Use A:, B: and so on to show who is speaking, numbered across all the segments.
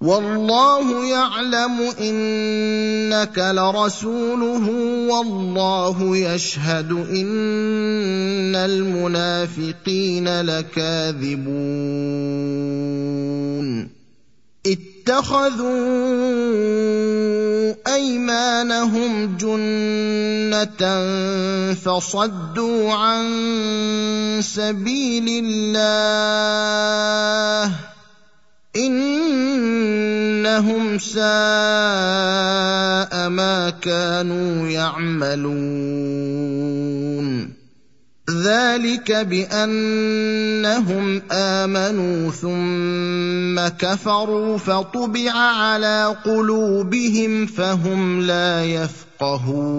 A: والله يعلم إنك لرسوله والله يشهد إن المنافقين لكاذبون. اتخذوا أيمانهم جنة فصدوا عن سبيل الله. انهم ساء ما كانوا يعملون ذلك بانهم امنوا ثم كفروا فطبع على قلوبهم فهم لا يفقهون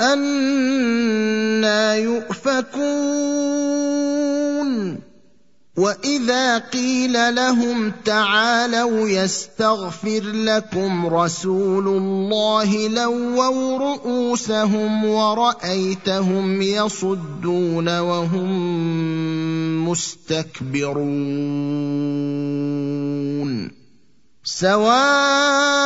A: أَنَّىٰ يُؤْفَكُونَ واذا قيل لهم تعالوا يستغفر لكم رسول الله لووا رؤوسهم ورايتهم يصدون وهم مستكبرون سواء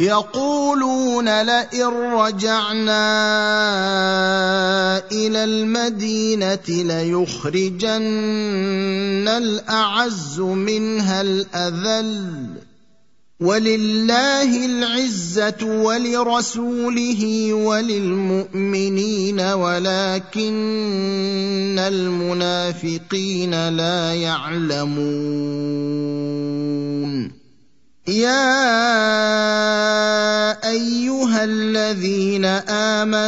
A: يقولون لئن رجعنا إلى المدينة ليخرجن الأعز منها الأذل ولله العزة ولرسوله وللمؤمنين ولكن المنافقين لا يعلمون. يا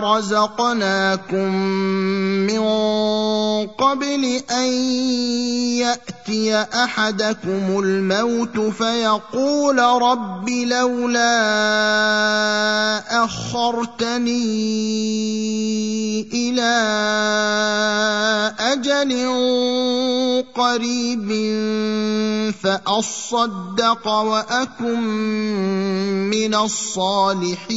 A: رزقناكم من قبل أن يأتي أحدكم الموت فيقول رب لولا أخرتني إلى أجل قريب فأصدق وأكن من الصالحين.